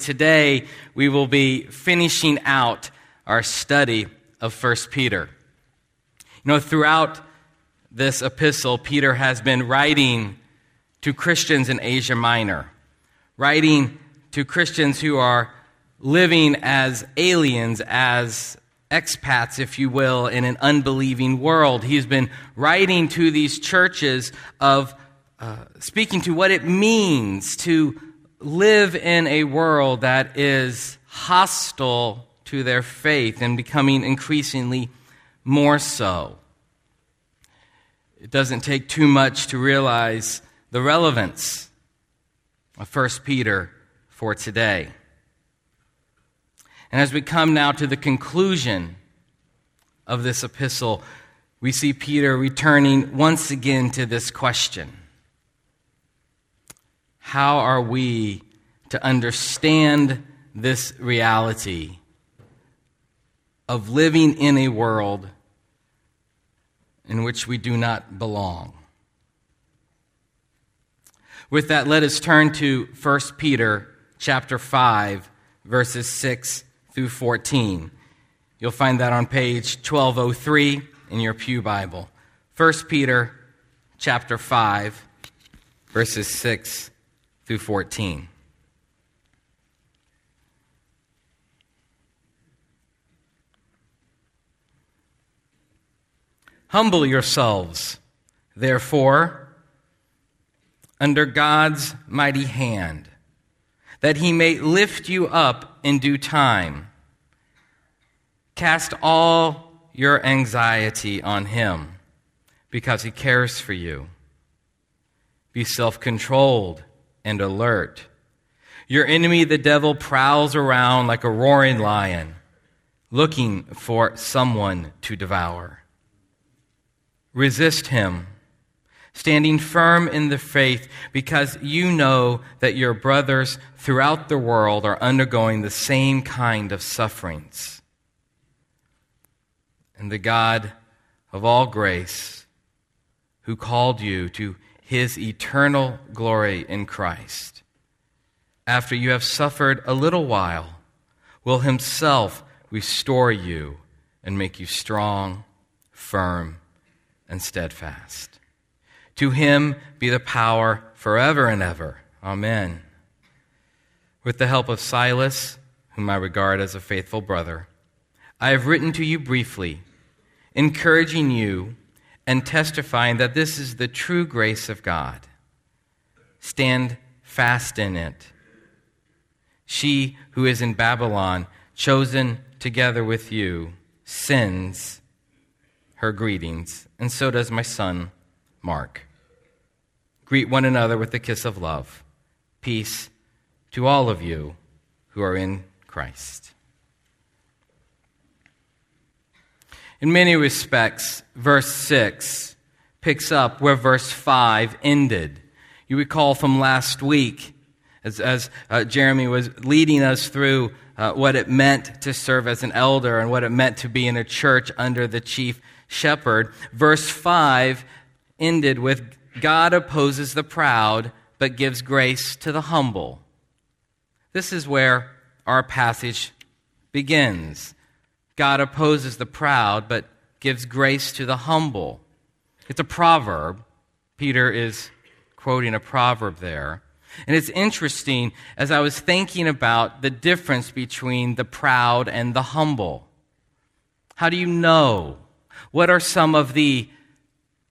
Today, we will be finishing out our study of 1 Peter. You know, throughout this epistle, Peter has been writing to Christians in Asia Minor, writing to Christians who are living as aliens, as expats, if you will, in an unbelieving world. He's been writing to these churches of uh, speaking to what it means to live in a world that is hostile to their faith and becoming increasingly more so. It doesn't take too much to realize the relevance of 1 Peter for today. And as we come now to the conclusion of this epistle, we see Peter returning once again to this question how are we to understand this reality of living in a world in which we do not belong? With that, let us turn to 1 Peter chapter 5, verses 6 through 14. You'll find that on page 1203 in your Pew Bible. 1 Peter chapter 5, verses 6 through 14. Humble yourselves, therefore, under God's mighty hand, that he may lift you up in due time. Cast all your anxiety on him, because he cares for you. Be self controlled and alert. Your enemy, the devil, prowls around like a roaring lion, looking for someone to devour. Resist him, standing firm in the faith, because you know that your brothers throughout the world are undergoing the same kind of sufferings. And the God of all grace, who called you to his eternal glory in Christ. After you have suffered a little while, will himself restore you and make you strong, firm, and steadfast. To him be the power forever and ever. Amen. With the help of Silas, whom I regard as a faithful brother, I have written to you briefly, encouraging you and testifying that this is the true grace of God. Stand fast in it. She who is in Babylon, chosen together with you, sends her greetings, and so does my son, Mark. Greet one another with a kiss of love. Peace to all of you who are in Christ. In many respects, verse 6 picks up where verse 5 ended. You recall from last week, as, as uh, Jeremy was leading us through uh, what it meant to serve as an elder and what it meant to be in a church under the chief shepherd. Verse 5 ended with God opposes the proud, but gives grace to the humble. This is where our passage begins. God opposes the proud, but gives grace to the humble. It's a proverb. Peter is quoting a proverb there. And it's interesting as I was thinking about the difference between the proud and the humble. How do you know? What are some of the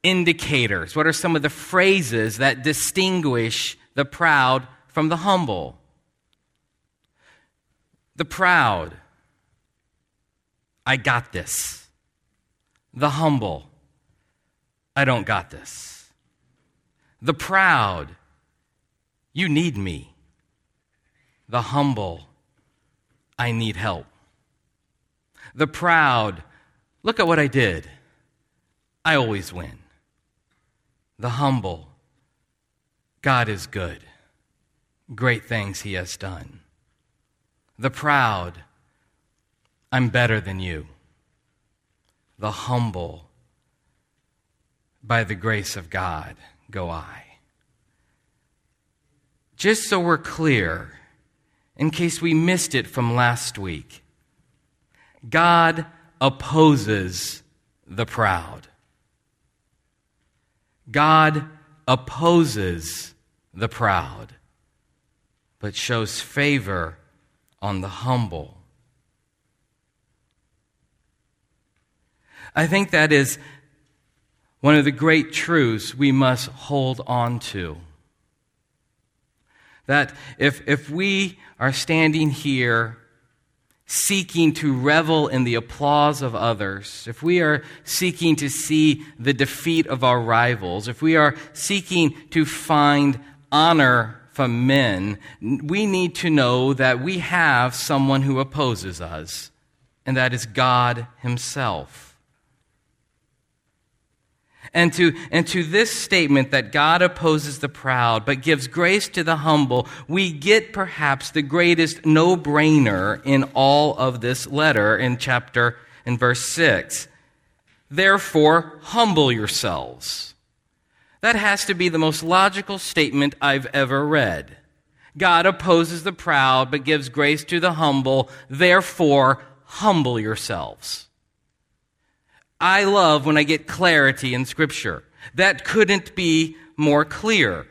indicators? What are some of the phrases that distinguish the proud from the humble? The proud I got this. The humble, I don't got this. The proud, you need me. The humble, I need help. The proud, look at what I did. I always win. The humble, God is good. Great things he has done. The proud, I'm better than you. The humble, by the grace of God, go I. Just so we're clear, in case we missed it from last week. God opposes the proud. God opposes the proud, but shows favor on the humble. I think that is one of the great truths we must hold on to. That if, if we are standing here seeking to revel in the applause of others, if we are seeking to see the defeat of our rivals, if we are seeking to find honor from men, we need to know that we have someone who opposes us, and that is God Himself. And to, and to this statement that God opposes the proud but gives grace to the humble, we get perhaps the greatest no brainer in all of this letter in chapter, in verse 6. Therefore, humble yourselves. That has to be the most logical statement I've ever read. God opposes the proud but gives grace to the humble. Therefore, humble yourselves. I love when I get clarity in Scripture. That couldn't be more clear.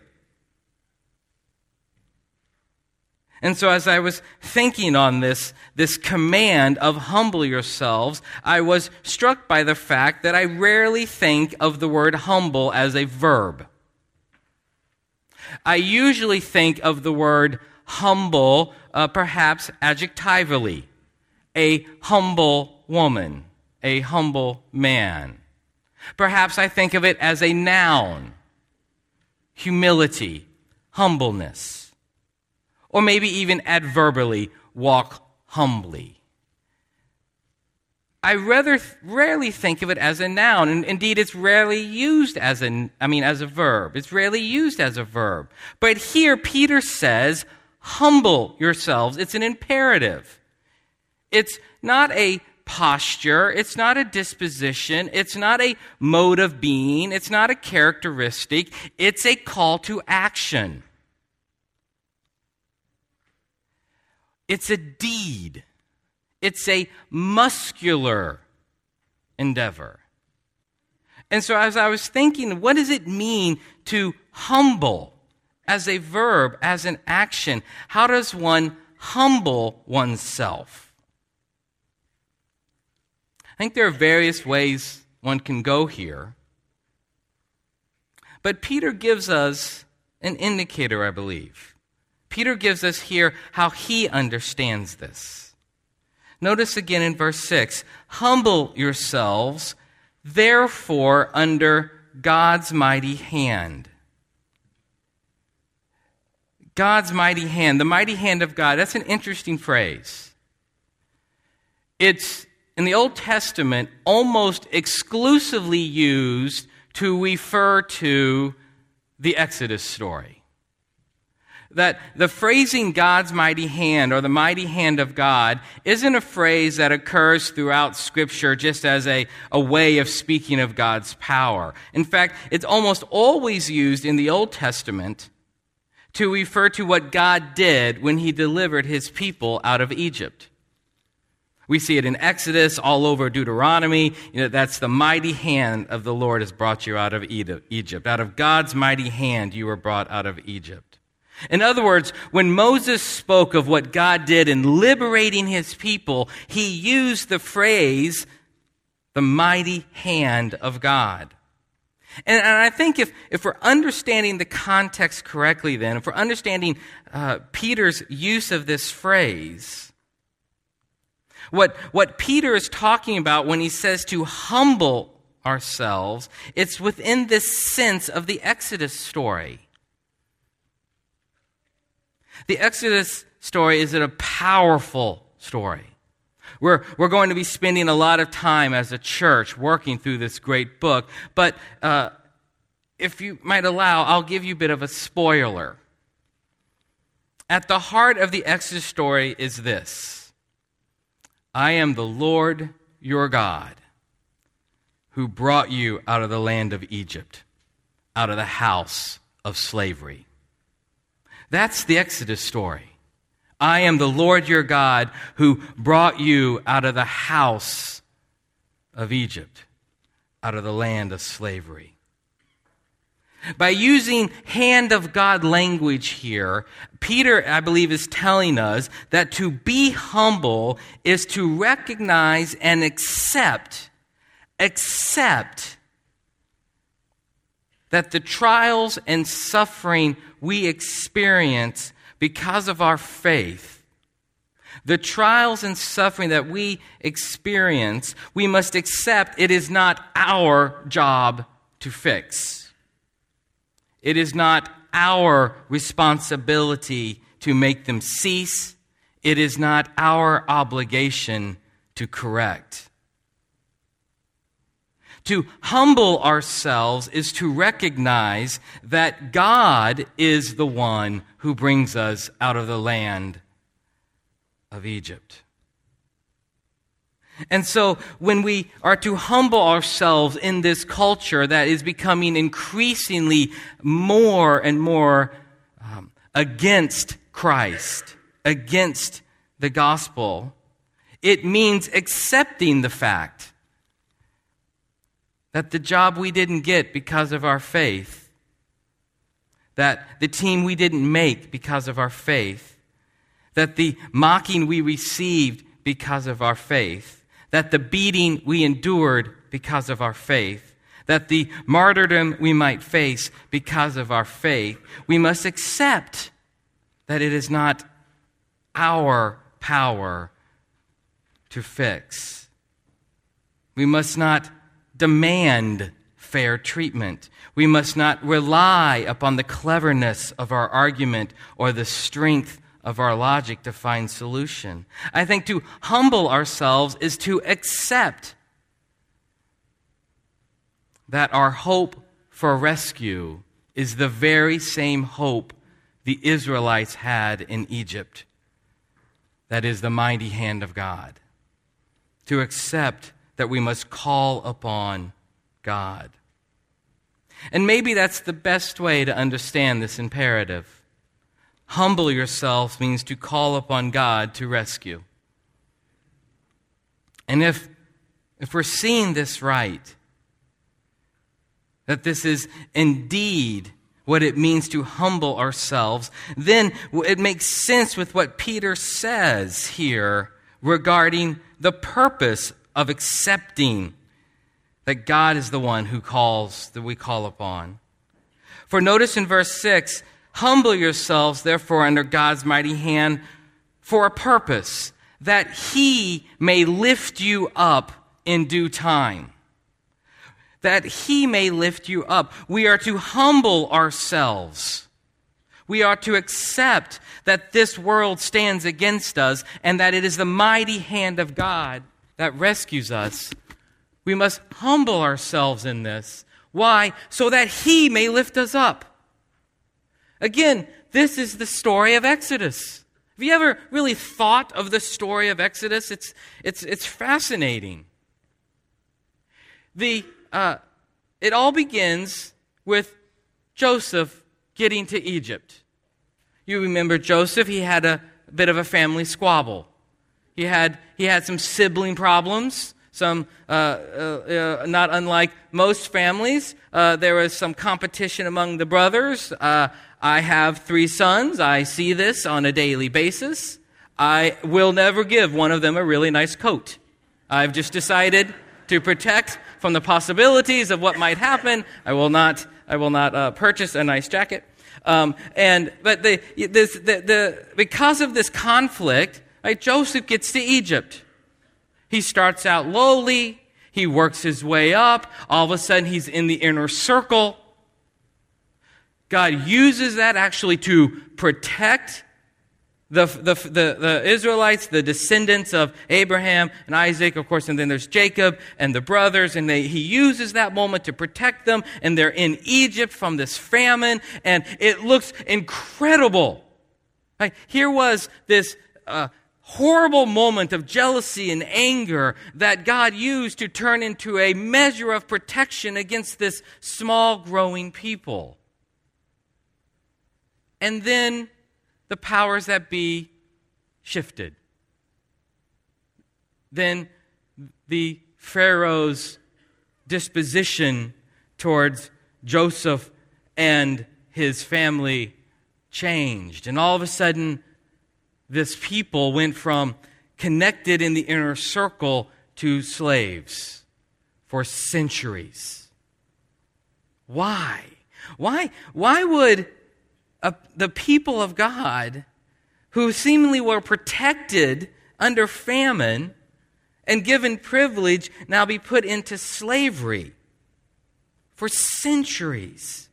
And so, as I was thinking on this, this command of humble yourselves, I was struck by the fact that I rarely think of the word humble as a verb. I usually think of the word humble, uh, perhaps adjectively, a humble woman a humble man. Perhaps I think of it as a noun humility, humbleness. Or maybe even adverbially, walk humbly. I rather rarely think of it as a noun, and indeed, it's rarely used as a, I mean, as a verb. It's rarely used as a verb. But here, Peter says, "Humble yourselves." It's an imperative. It's not a posture, it's not a disposition, it's not a mode of being, it's not a characteristic, it's a call to action. It's a deed, it's a muscular endeavor. And so, as I was thinking, what does it mean to humble as a verb, as an action? How does one humble oneself? I think there are various ways one can go here. But Peter gives us an indicator, I believe. Peter gives us here how he understands this. Notice again in verse 6 Humble yourselves, therefore, under God's mighty hand. God's mighty hand, the mighty hand of God, that's an interesting phrase. It's in the Old Testament almost exclusively used to refer to the Exodus story. That the phrasing God's mighty hand or the mighty hand of God isn't a phrase that occurs throughout Scripture just as a, a way of speaking of God's power. In fact, it's almost always used in the Old Testament to refer to what God did when he delivered his people out of Egypt. We see it in Exodus, all over Deuteronomy. You know, that's the mighty hand of the Lord has brought you out of Egypt. Out of God's mighty hand, you were brought out of Egypt. In other words, when Moses spoke of what God did in liberating his people, he used the phrase, the mighty hand of God. And, and I think if, if we're understanding the context correctly, then, if we're understanding uh, Peter's use of this phrase, what, what Peter is talking about when he says to humble ourselves, it's within this sense of the Exodus story. The Exodus story is a powerful story. We're, we're going to be spending a lot of time as a church working through this great book, but uh, if you might allow, I'll give you a bit of a spoiler. At the heart of the Exodus story is this I am the Lord your God who brought you out of the land of Egypt, out of the house of slavery. That's the Exodus story. I am the Lord your God who brought you out of the house of Egypt, out of the land of slavery. By using hand of God language here, Peter, I believe, is telling us that to be humble is to recognize and accept, accept that the trials and suffering we experience because of our faith, the trials and suffering that we experience, we must accept it is not our job to fix. It is not our responsibility to make them cease. It is not our obligation to correct. To humble ourselves is to recognize that God is the one who brings us out of the land of Egypt. And so, when we are to humble ourselves in this culture that is becoming increasingly more and more um, against Christ, against the gospel, it means accepting the fact that the job we didn't get because of our faith, that the team we didn't make because of our faith, that the mocking we received because of our faith, that the beating we endured because of our faith, that the martyrdom we might face because of our faith, we must accept that it is not our power to fix. We must not demand fair treatment. We must not rely upon the cleverness of our argument or the strength of our logic to find solution. I think to humble ourselves is to accept that our hope for rescue is the very same hope the Israelites had in Egypt. That is the mighty hand of God. To accept that we must call upon God. And maybe that's the best way to understand this imperative. Humble yourself means to call upon God to rescue. And if, if we're seeing this right, that this is indeed what it means to humble ourselves, then it makes sense with what Peter says here regarding the purpose of accepting that God is the one who calls, that we call upon. For notice in verse 6 Humble yourselves, therefore, under God's mighty hand for a purpose, that he may lift you up in due time. That he may lift you up. We are to humble ourselves. We are to accept that this world stands against us and that it is the mighty hand of God that rescues us. We must humble ourselves in this. Why? So that he may lift us up. Again, this is the story of Exodus. Have you ever really thought of the story of Exodus? It's, it's, it's fascinating. The, uh, it all begins with Joseph getting to Egypt. You remember Joseph, he had a, bit of a family squabble. He had, he had some sibling problems some uh, uh, uh, not unlike most families uh, there was some competition among the brothers uh, i have three sons. I see this on a daily basis. I will never give one of them a really nice coat. I've just decided to protect from the possibilities of what might happen. I will not i will not uh, purchase a nice jacket. Um, and but the, this, the, the, because of this conflict right, joseph gets to egypt. He starts out lowly, he works his way up, all of a sudden he's in the inner circle. God uses that actually to protect the, the, the, the, Israelites, the descendants of Abraham and Isaac, of course, and then there's Jacob and the brothers, and they, he uses that moment to protect them, and they're in Egypt from this famine, and it looks incredible. Right? Here was this uh, horrible moment of jealousy and anger that God used to turn into a measure of protection against this small growing people. And then the powers that be shifted. Then the Pharaoh's disposition towards Joseph and his family changed. And all of a sudden, this people went from connected in the inner circle to slaves for centuries. Why? Why, why would the people of God, who seemingly were protected under famine and given privilege, now be put into slavery for centuries?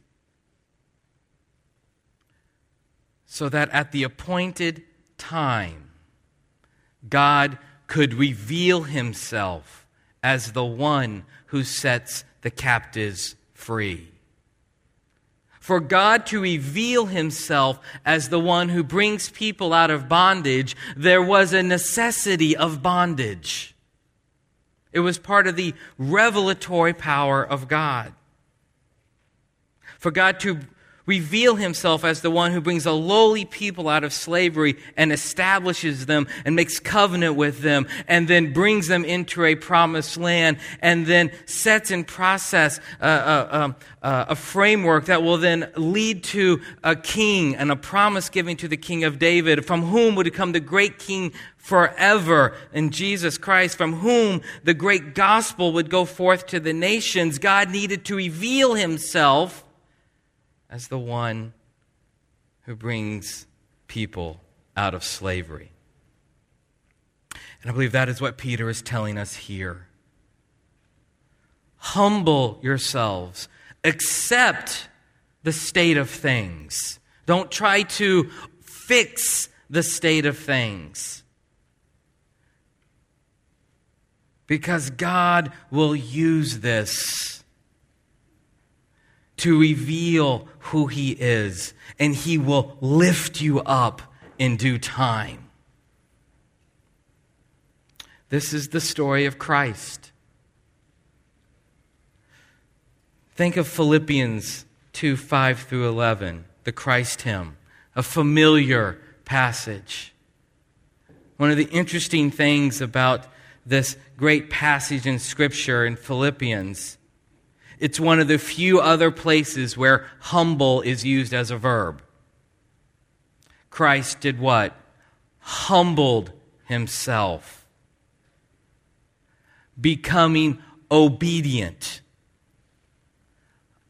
So that at the appointed time, God could reveal himself as the one who sets the captives free. For God to reveal himself as the one who brings people out of bondage, there was a necessity of bondage. It was part of the revelatory power of God. For God to reveal himself as the one who brings a lowly people out of slavery and establishes them and makes covenant with them and then brings them into a promised land and then sets in process a, a, a, a framework that will then lead to a king and a promise given to the king of David, from whom would come the great king forever in Jesus Christ, from whom the great gospel would go forth to the nations. God needed to reveal himself as the one who brings people out of slavery. And I believe that is what Peter is telling us here. Humble yourselves, accept the state of things. Don't try to fix the state of things. Because God will use this to reveal who He is, and He will lift you up in due time. This is the story of Christ. Think of Philippians 2 5 through 11, the Christ hymn, a familiar passage. One of the interesting things about this great passage in Scripture in Philippians it's one of the few other places where humble is used as a verb. Christ did what? Humbled himself, becoming obedient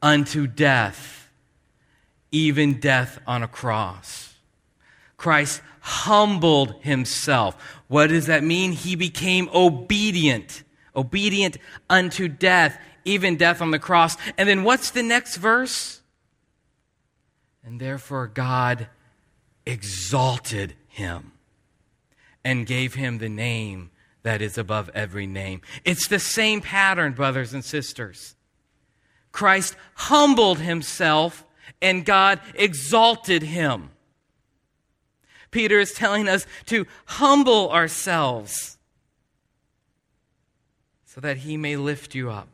unto death, even death on a cross. Christ humbled himself. What does that mean? He became obedient, obedient unto death, even death on the cross. And then what's the next verse? And therefore God exalted him and gave him the name that is above every name. It's the same pattern, brothers and sisters. Christ humbled himself and God exalted him. Peter is telling us to humble ourselves so that he may lift you up.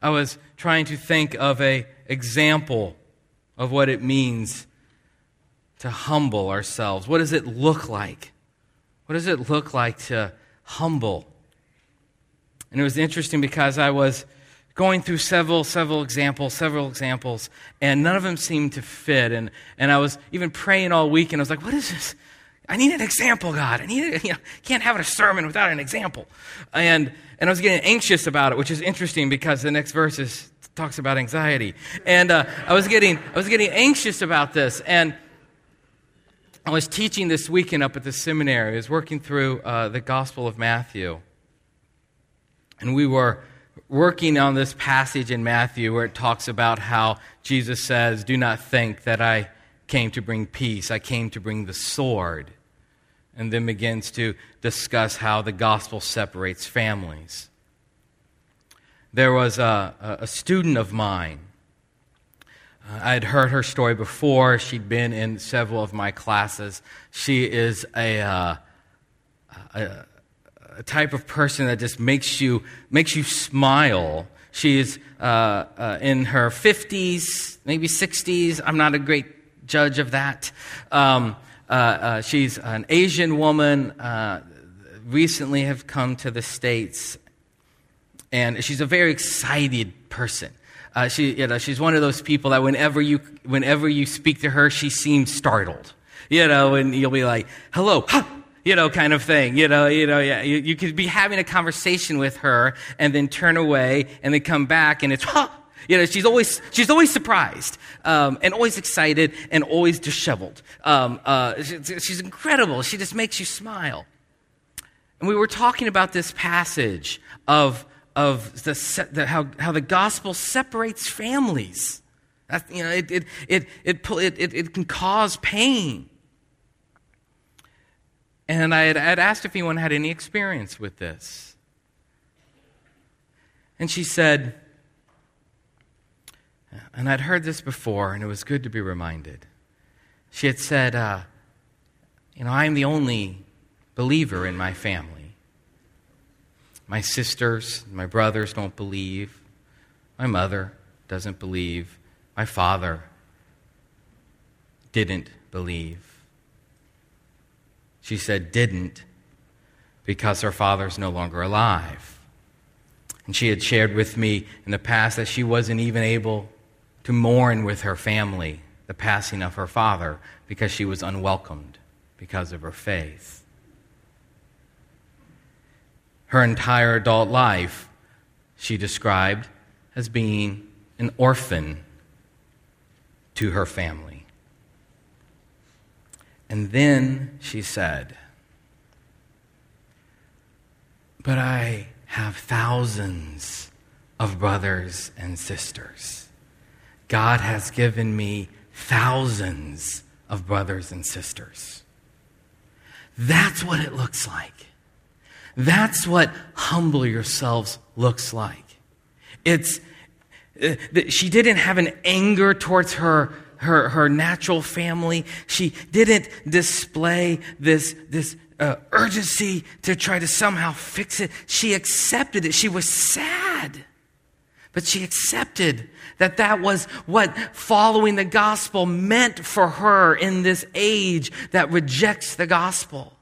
I was trying to think of a example of what it means to humble ourselves. What does it look like? What does it look like to humble? And it was interesting because I was going through several, several examples, several examples, and none of them seemed to fit. And, and I was even praying all week, and I was like, what is this? I need an example, God. I need, you know, can't have a sermon without an example. And, and I was getting anxious about it, which is interesting because the next verse is, talks about anxiety. And uh, I, was getting, I was getting anxious about this. And I was teaching this weekend up at the seminary. I was working through uh, the Gospel of Matthew. And we were working on this passage in Matthew where it talks about how Jesus says, Do not think that I came to bring peace, I came to bring the sword and then begins to discuss how the gospel separates families. There was a, a student of mine. Uh, I had heard her story before. She'd been in several of my classes. She is a, uh, a, a, type of person that just makes you, makes you smile. She's uh, uh in her 50s, maybe 60s. I'm not a great judge of that. Um, uh, uh, she's an Asian woman, uh, recently have come to the States, and she's a very excited person. Uh, she, you know, she's one of those people that whenever you, whenever you speak to her, she seems startled. You know, and you'll be like, hello, you know, kind of thing. You know, you know, yeah. You, you could be having a conversation with her and then turn away and then come back and it's, huh, you know, she's always, she's always surprised um, and always excited and always disheveled. Um, uh, she, she's incredible. She just makes you smile. And we were talking about this passage of, of the, the, how, how the gospel separates families. That, you know, it, it, it, it, it, it, can cause pain. And I had, I had asked if anyone had any experience with this. And she said, and I'd heard this before, and it was good to be reminded. She had said, uh, You know, I'm the only believer in my family. My sisters, my brothers don't believe. My mother doesn't believe. My father didn't believe. She said, didn't, because her father's no longer alive. And she had shared with me in the past that she wasn't even able to mourn with her family the passing of her father because she was unwelcomed because of her faith. Her entire adult life, she described as being an orphan to her family. And then she said, But I have thousands of brothers and sisters. God has given me thousands of brothers and sisters. That's what it looks like. That's what humble yourselves looks like. It's, uh, she didn't have an anger towards her, her, her natural family. She didn't display this, this uh, urgency to try to somehow fix it. She accepted it. She was sad. But she accepted that that was what following the gospel meant for her in this age that rejects the gospel.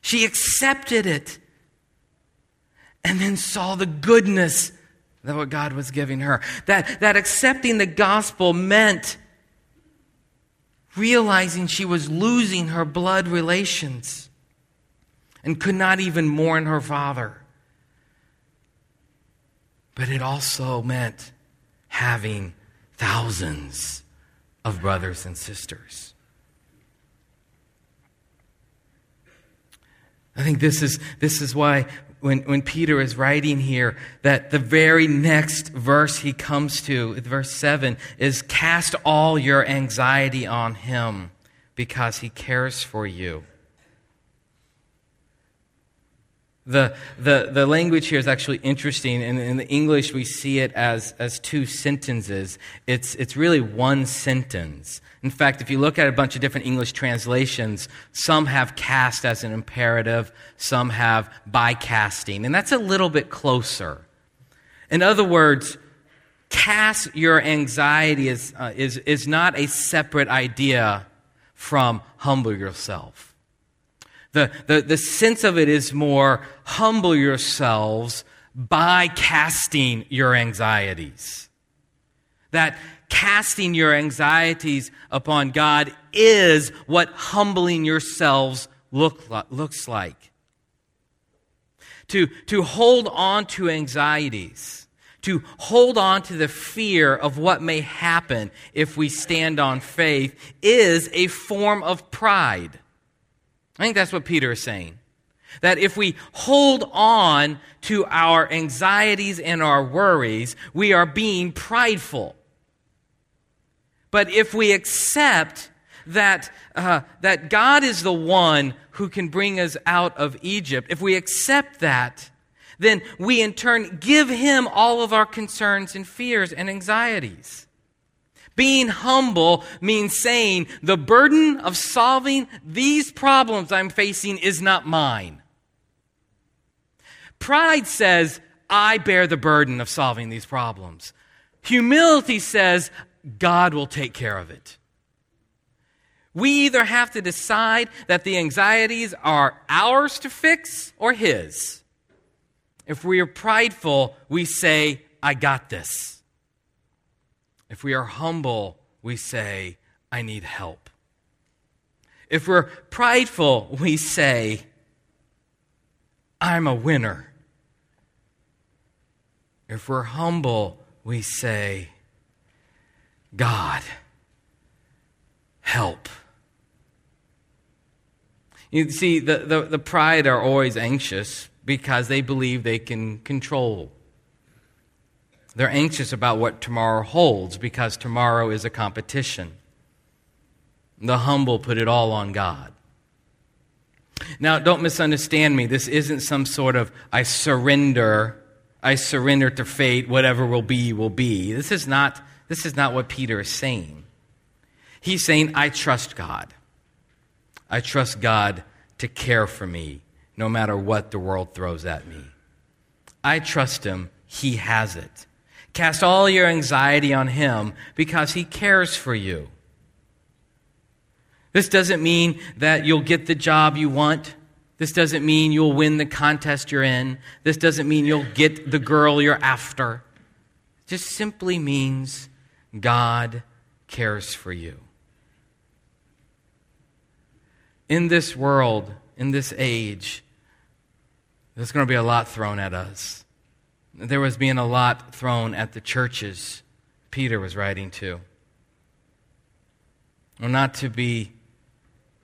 She accepted it and then saw the goodness that what God was giving her. That, that accepting the gospel meant realizing she was losing her blood relations and could not even mourn her father. But it also meant having thousands of brothers and sisters. I think this is, this is why when, when Peter is writing here, that the very next verse he comes to, verse 7, is cast all your anxiety on him because he cares for you. The, the, the language here is actually interesting. and in the English, we see it as, as two sentences. It's, it's really one sentence. In fact, if you look at a bunch of different English translations, some have cast as an imperative, some have by casting, and that's a little bit closer. In other words, cast your anxiety is, uh, is, is not a separate idea from humble yourself. The, the, the sense of it is more humble yourselves by casting your anxieties. That casting your anxieties upon God is what humbling yourselves look, looks like. To, to hold on to anxieties, to hold on to the fear of what may happen if we stand on faith, is a form of pride. I think that's what Peter is saying. That if we hold on to our anxieties and our worries, we are being prideful. But if we accept that, uh, that God is the one who can bring us out of Egypt, if we accept that, then we in turn give Him all of our concerns and fears and anxieties. Being humble means saying the burden of solving these problems I'm facing is not mine. Pride says, I bear the burden of solving these problems. Humility says, God will take care of it. We either have to decide that the anxieties are ours to fix or His. If we are prideful, we say, I got this. If we are humble, we say, I need help. If we're prideful, we say, I'm a winner. If we're humble, we say, God, help. You see, the, the, the pride are always anxious because they believe they can control. They're anxious about what tomorrow holds because tomorrow is a competition. The humble put it all on God. Now, don't misunderstand me. This isn't some sort of I surrender, I surrender to fate, whatever will be, will be. This is not, this is not what Peter is saying. He's saying, I trust God. I trust God to care for me no matter what the world throws at me. I trust Him. He has it. Cast all your anxiety on Him because He cares for you. This doesn't mean that you'll get the job you want. This doesn't mean you'll win the contest you're in. This doesn't mean you'll get the girl you're after. It just simply means God cares for you. In this world, in this age, there's going to be a lot thrown at us. There was being a lot thrown at the churches Peter was writing to. Well, not to be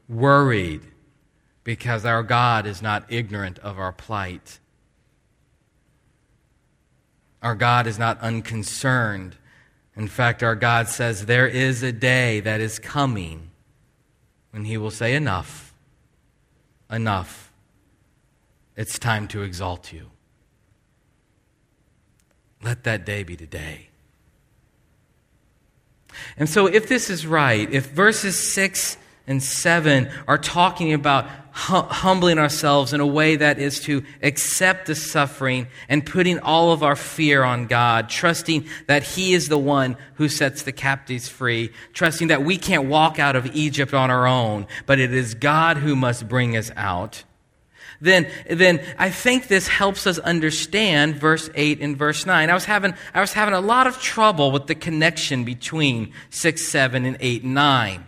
worried because our God is not ignorant of our plight. Our God is not unconcerned. In fact, our God says there is a day that is coming when He will say, Enough, enough. It's time to exalt you. Let that day be today. And so, if this is right, if verses 6 and 7 are talking about hum- humbling ourselves in a way that is to accept the suffering and putting all of our fear on God, trusting that He is the one who sets the captives free, trusting that we can't walk out of Egypt on our own, but it is God who must bring us out. Then, then I think this helps us understand verse 8 and verse 9. I was having, I was having a lot of trouble with the connection between 6, 7, and 8, 9.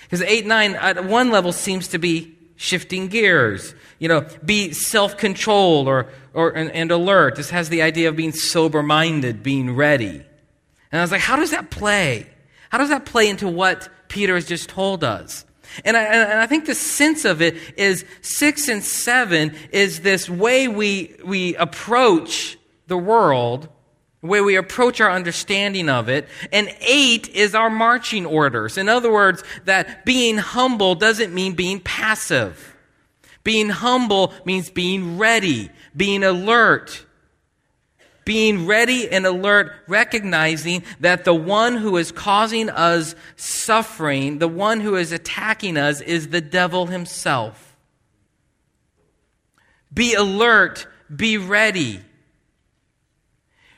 Because 8 9 at one level seems to be shifting gears. You know, be self controlled or, or, and, and alert. This has the idea of being sober minded, being ready. And I was like, how does that play? How does that play into what Peter has just told us? And I, and I, think the sense of it is six and seven is this way we, we approach the world the way we approach our understanding of it. And eight is our marching orders. In other words, that being humble doesn't mean being passive. Being humble means being ready, being alert. Being ready and alert, recognizing that the one who is causing us suffering, the one who is attacking us, is the devil himself. Be alert, be ready.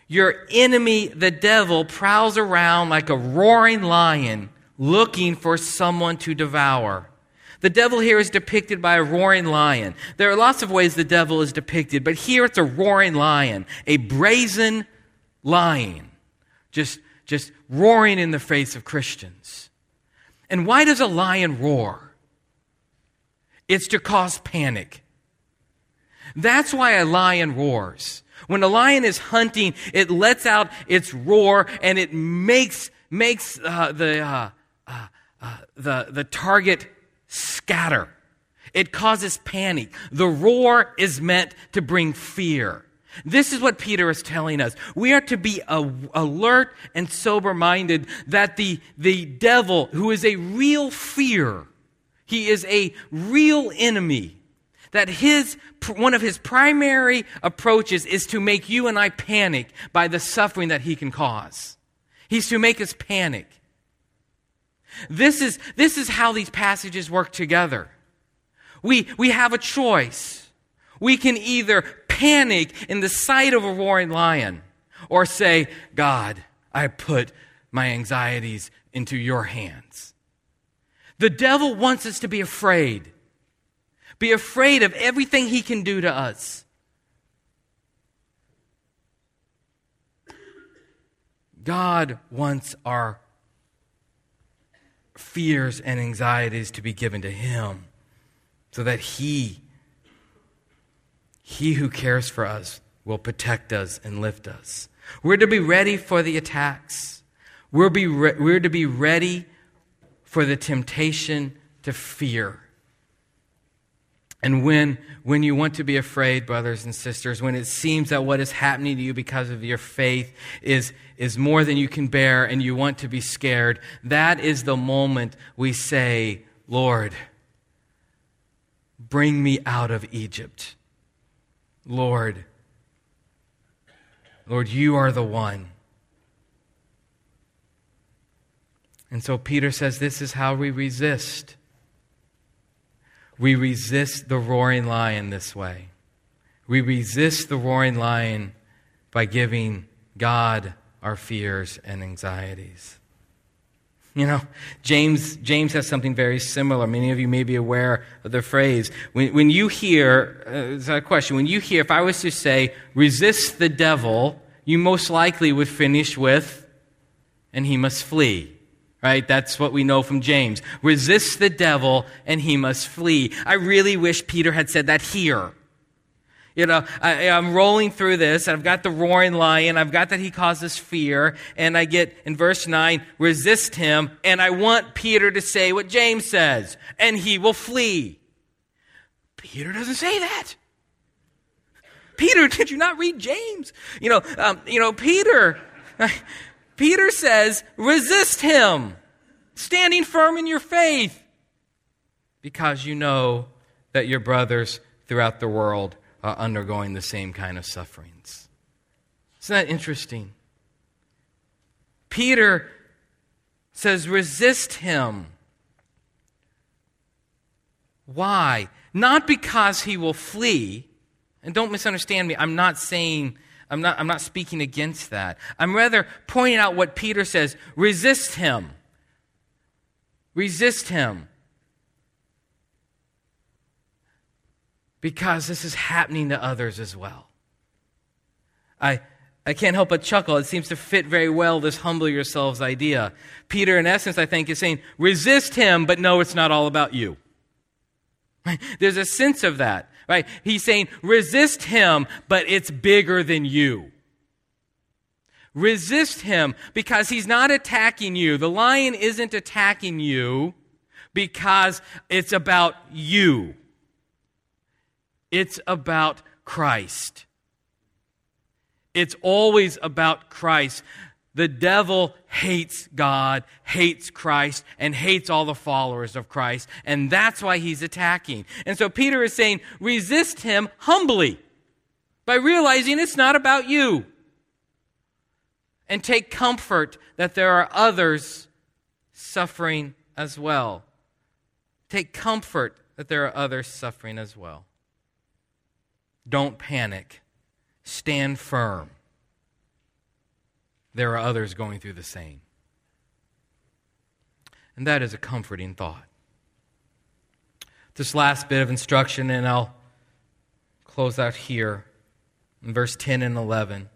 Your enemy, the devil, prowls around like a roaring lion looking for someone to devour. The devil here is depicted by a roaring lion. There are lots of ways the devil is depicted, but here it's a roaring lion, a brazen lion, just, just roaring in the face of Christians. And why does a lion roar? It's to cause panic. That's why a lion roars. When a lion is hunting, it lets out its roar and it makes, makes uh, the, uh, uh, uh, the, the target scatter. It causes panic. The roar is meant to bring fear. This is what Peter is telling us. We are to be alert and sober minded that the, the devil, who is a real fear, he is a real enemy, that his, one of his primary approaches is to make you and I panic by the suffering that he can cause. He's to make us panic. This is, this is how these passages work together. We, we have a choice. We can either panic in the sight of a roaring lion or say, God, I put my anxieties into your hands. The devil wants us to be afraid. Be afraid of everything he can do to us. God wants our fears and anxieties to be given to him so that he he who cares for us will protect us and lift us. We're to be ready for the attacks. We're, be re- we're to be ready for the temptation to fear. And when, when you want to be afraid, brothers and sisters, when it seems that what is happening to you because of your faith is, is more than you can bear and you want to be scared, that is the moment we say, Lord, bring me out of Egypt. Lord, Lord, you are the one. And so Peter says this is how we resist. We resist the roaring lion this way. We resist the roaring lion by giving God our fears and anxieties. You know, James, James has something very similar. Many of you may be aware of the phrase. When, when you hear, uh, it's a question, when you hear, if I was to say, resist the devil, you most likely would finish with, and he must flee. Right? That's what we know from James. Resist the devil and he must flee. I really wish Peter had said that here. You know, I, am rolling through this. I've got the roaring lion. I've got that he causes fear. And I get in verse 9, resist him. And I want Peter to say what James says, and he will flee. Peter doesn't say that. Peter, did you not read James? You know, um, you know, Peter, Peter says, resist him, standing firm in your faith, because you know that your brothers throughout the world are undergoing the same kind of sufferings. Isn't that interesting? Peter says, resist him. Why? Not because he will flee. And don't misunderstand me. I'm not saying I'm not, I'm not speaking against that. I'm rather pointing out what Peter says resist him. Resist him. Because this is happening to others as well. I, I can't help but chuckle. It seems to fit very well this humble yourselves idea. Peter, in essence, I think, is saying, resist him, but no, it's not all about you. There's a sense of that. Right? He's saying, resist him, but it's bigger than you. Resist him because he's not attacking you. The lion isn't attacking you because it's about you. It's about Christ. It's always about Christ. The devil hates God, hates Christ, and hates all the followers of Christ. And that's why he's attacking. And so Peter is saying, resist him humbly by realizing it's not about you. And take comfort that there are others suffering as well. Take comfort that there are others suffering as well. Don't panic. Stand firm there are others going through the same. And that is a comforting thought. This last bit of instruction, and I'll close out here in verse 10 and 11.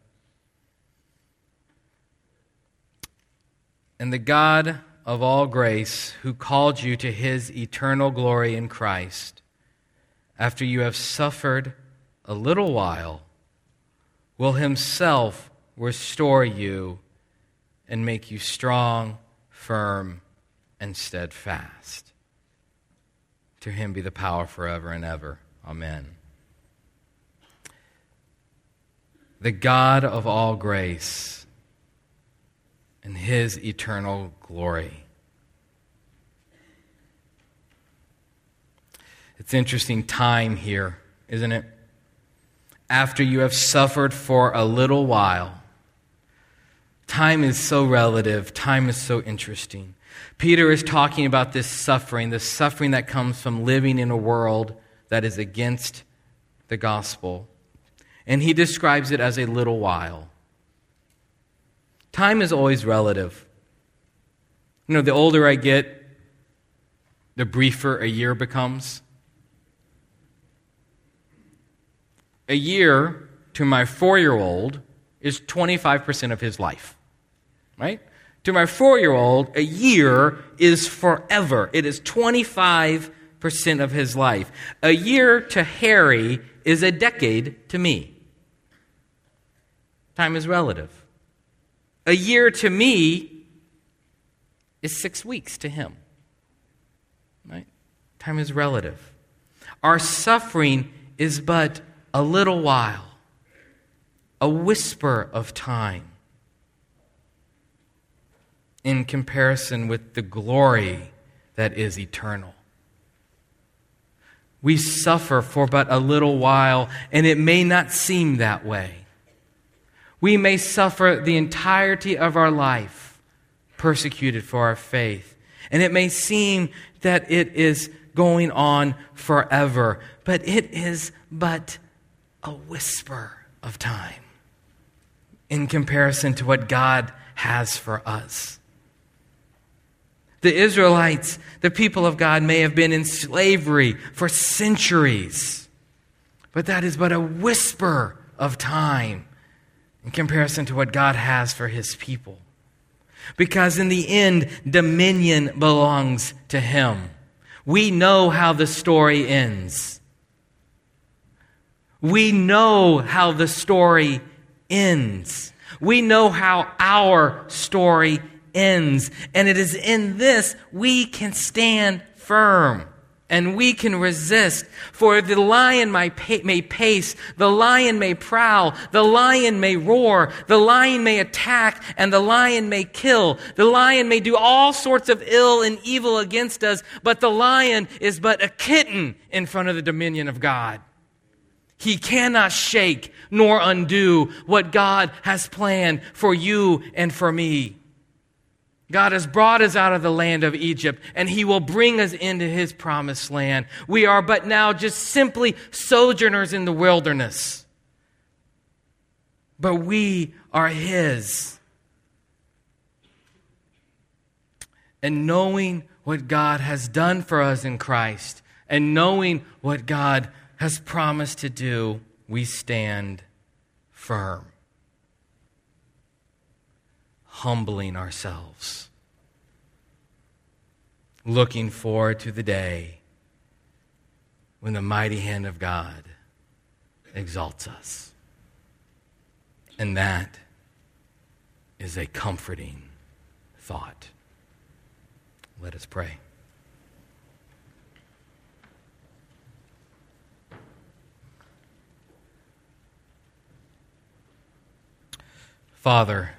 And the God of all grace, who called you to his eternal glory in Christ, after you have suffered a little while, will himself restore you and make you strong, firm, and steadfast. To him be the power forever and ever. Amen. The God of all grace and his eternal glory. It's interesting time here, isn't it? After you have suffered for a little while, Time is so relative, time is so interesting. Peter is talking about this suffering, the suffering that comes from living in a world that is against the gospel. And he describes it as a little while. Time is always relative. You know, the older I get, the briefer a year becomes. A year to my four year old is 25% of his life, right? To my four year old, a year is forever. It is 25% of his life. A year to Harry is a decade to me. Time is relative. A year to me is six weeks to him. Right? Time is relative. Our suffering is but a little while, a whisper of time in comparison with the glory that is eternal. We suffer for but a little while, and it may not seem that way. We may suffer the entirety of our life persecuted for our faith, and it may seem that it is going on forever, but it is but a whisper of time in comparison to what God has for us. The Israelites, the people of God, may have been in slavery for centuries, but that is but a whisper of time in comparison to what God has for his people. Because in the end, dominion belongs to him. We know how the story ends. We know how the story ends. We know how our story ends. And it is in this we can stand firm and we can resist. For the lion may pace, the lion may prowl, the lion may roar, the lion may attack, and the lion may kill. The lion may do all sorts of ill and evil against us, but the lion is but a kitten in front of the dominion of God. He cannot shake nor undo what God has planned for you and for me. God has brought us out of the land of Egypt, and He will bring us into His promised land. We are but now just simply sojourners in the wilderness. But we are His. And knowing what God has done for us in Christ, and knowing what God has promised to do, we stand firm humbling ourselves, looking forward to the day when the mighty hand of God exalts us. And that is a comforting thought. Let us pray. Father,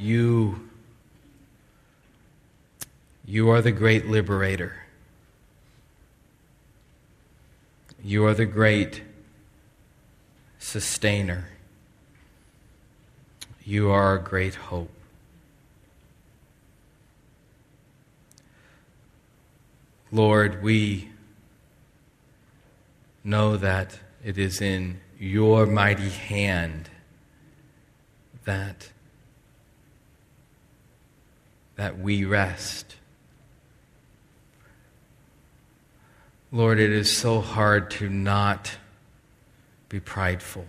You, you are the great liberator. You are the great sustainer. You are our great hope. Lord, we know that it is in your mighty hand that that we rest. Lord, it is so hard to not be prideful.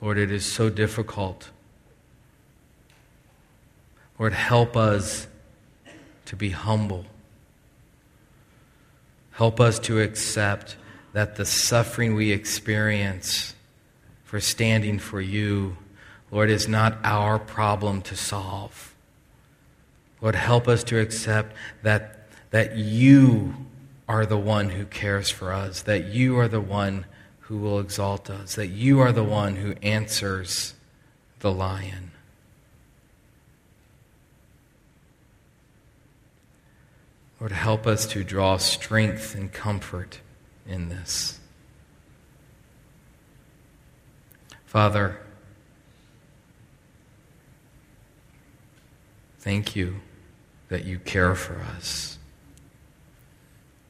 Lord, it is so difficult. Lord, help us to be humble. Help us to accept that the suffering we experience for standing for you, Lord, is not our problem to solve. Lord, help us to accept that, that you are the one who cares for us, that you are the one who will exalt us, that you are the one who answers the lion. Lord, help us to draw strength and comfort in this. Father, thank you that you care for us.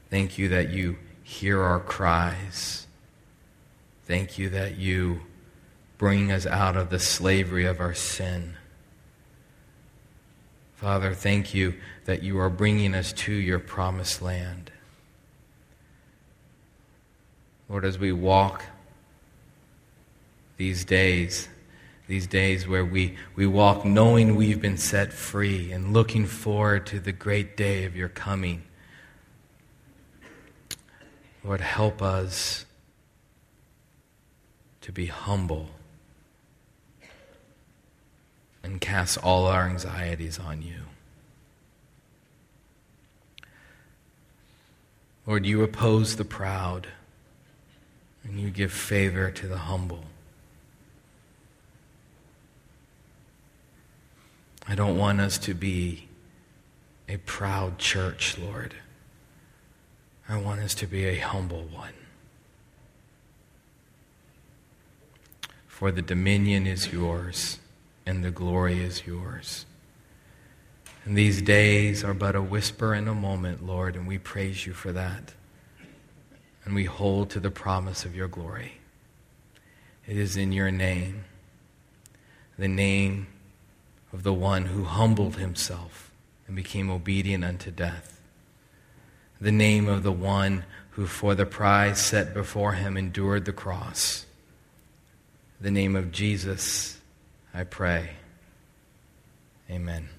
Thank you that you hear our cries. Thank you that you bring us out of the slavery of our sin. Father, thank you that you are bringing us to your promised land. Lord, as we walk these days, these days where we, we walk knowing we've been set free and looking forward to the great day of your coming. Lord, help us to be humble and cast all our anxieties on you. Lord, you oppose the proud and you give favor to the humble. I don't want us to be a proud church, Lord. I want us to be a humble one. For the dominion is yours and the glory is yours. And these days are but a whisper and a moment, Lord, and we praise you for that. And we hold to the promise of your glory. It is in your name, the name of the one who humbled himself and became obedient unto death, the name of the one who, for the prize set before him, endured the cross, the name of Jesus I pray. Amen.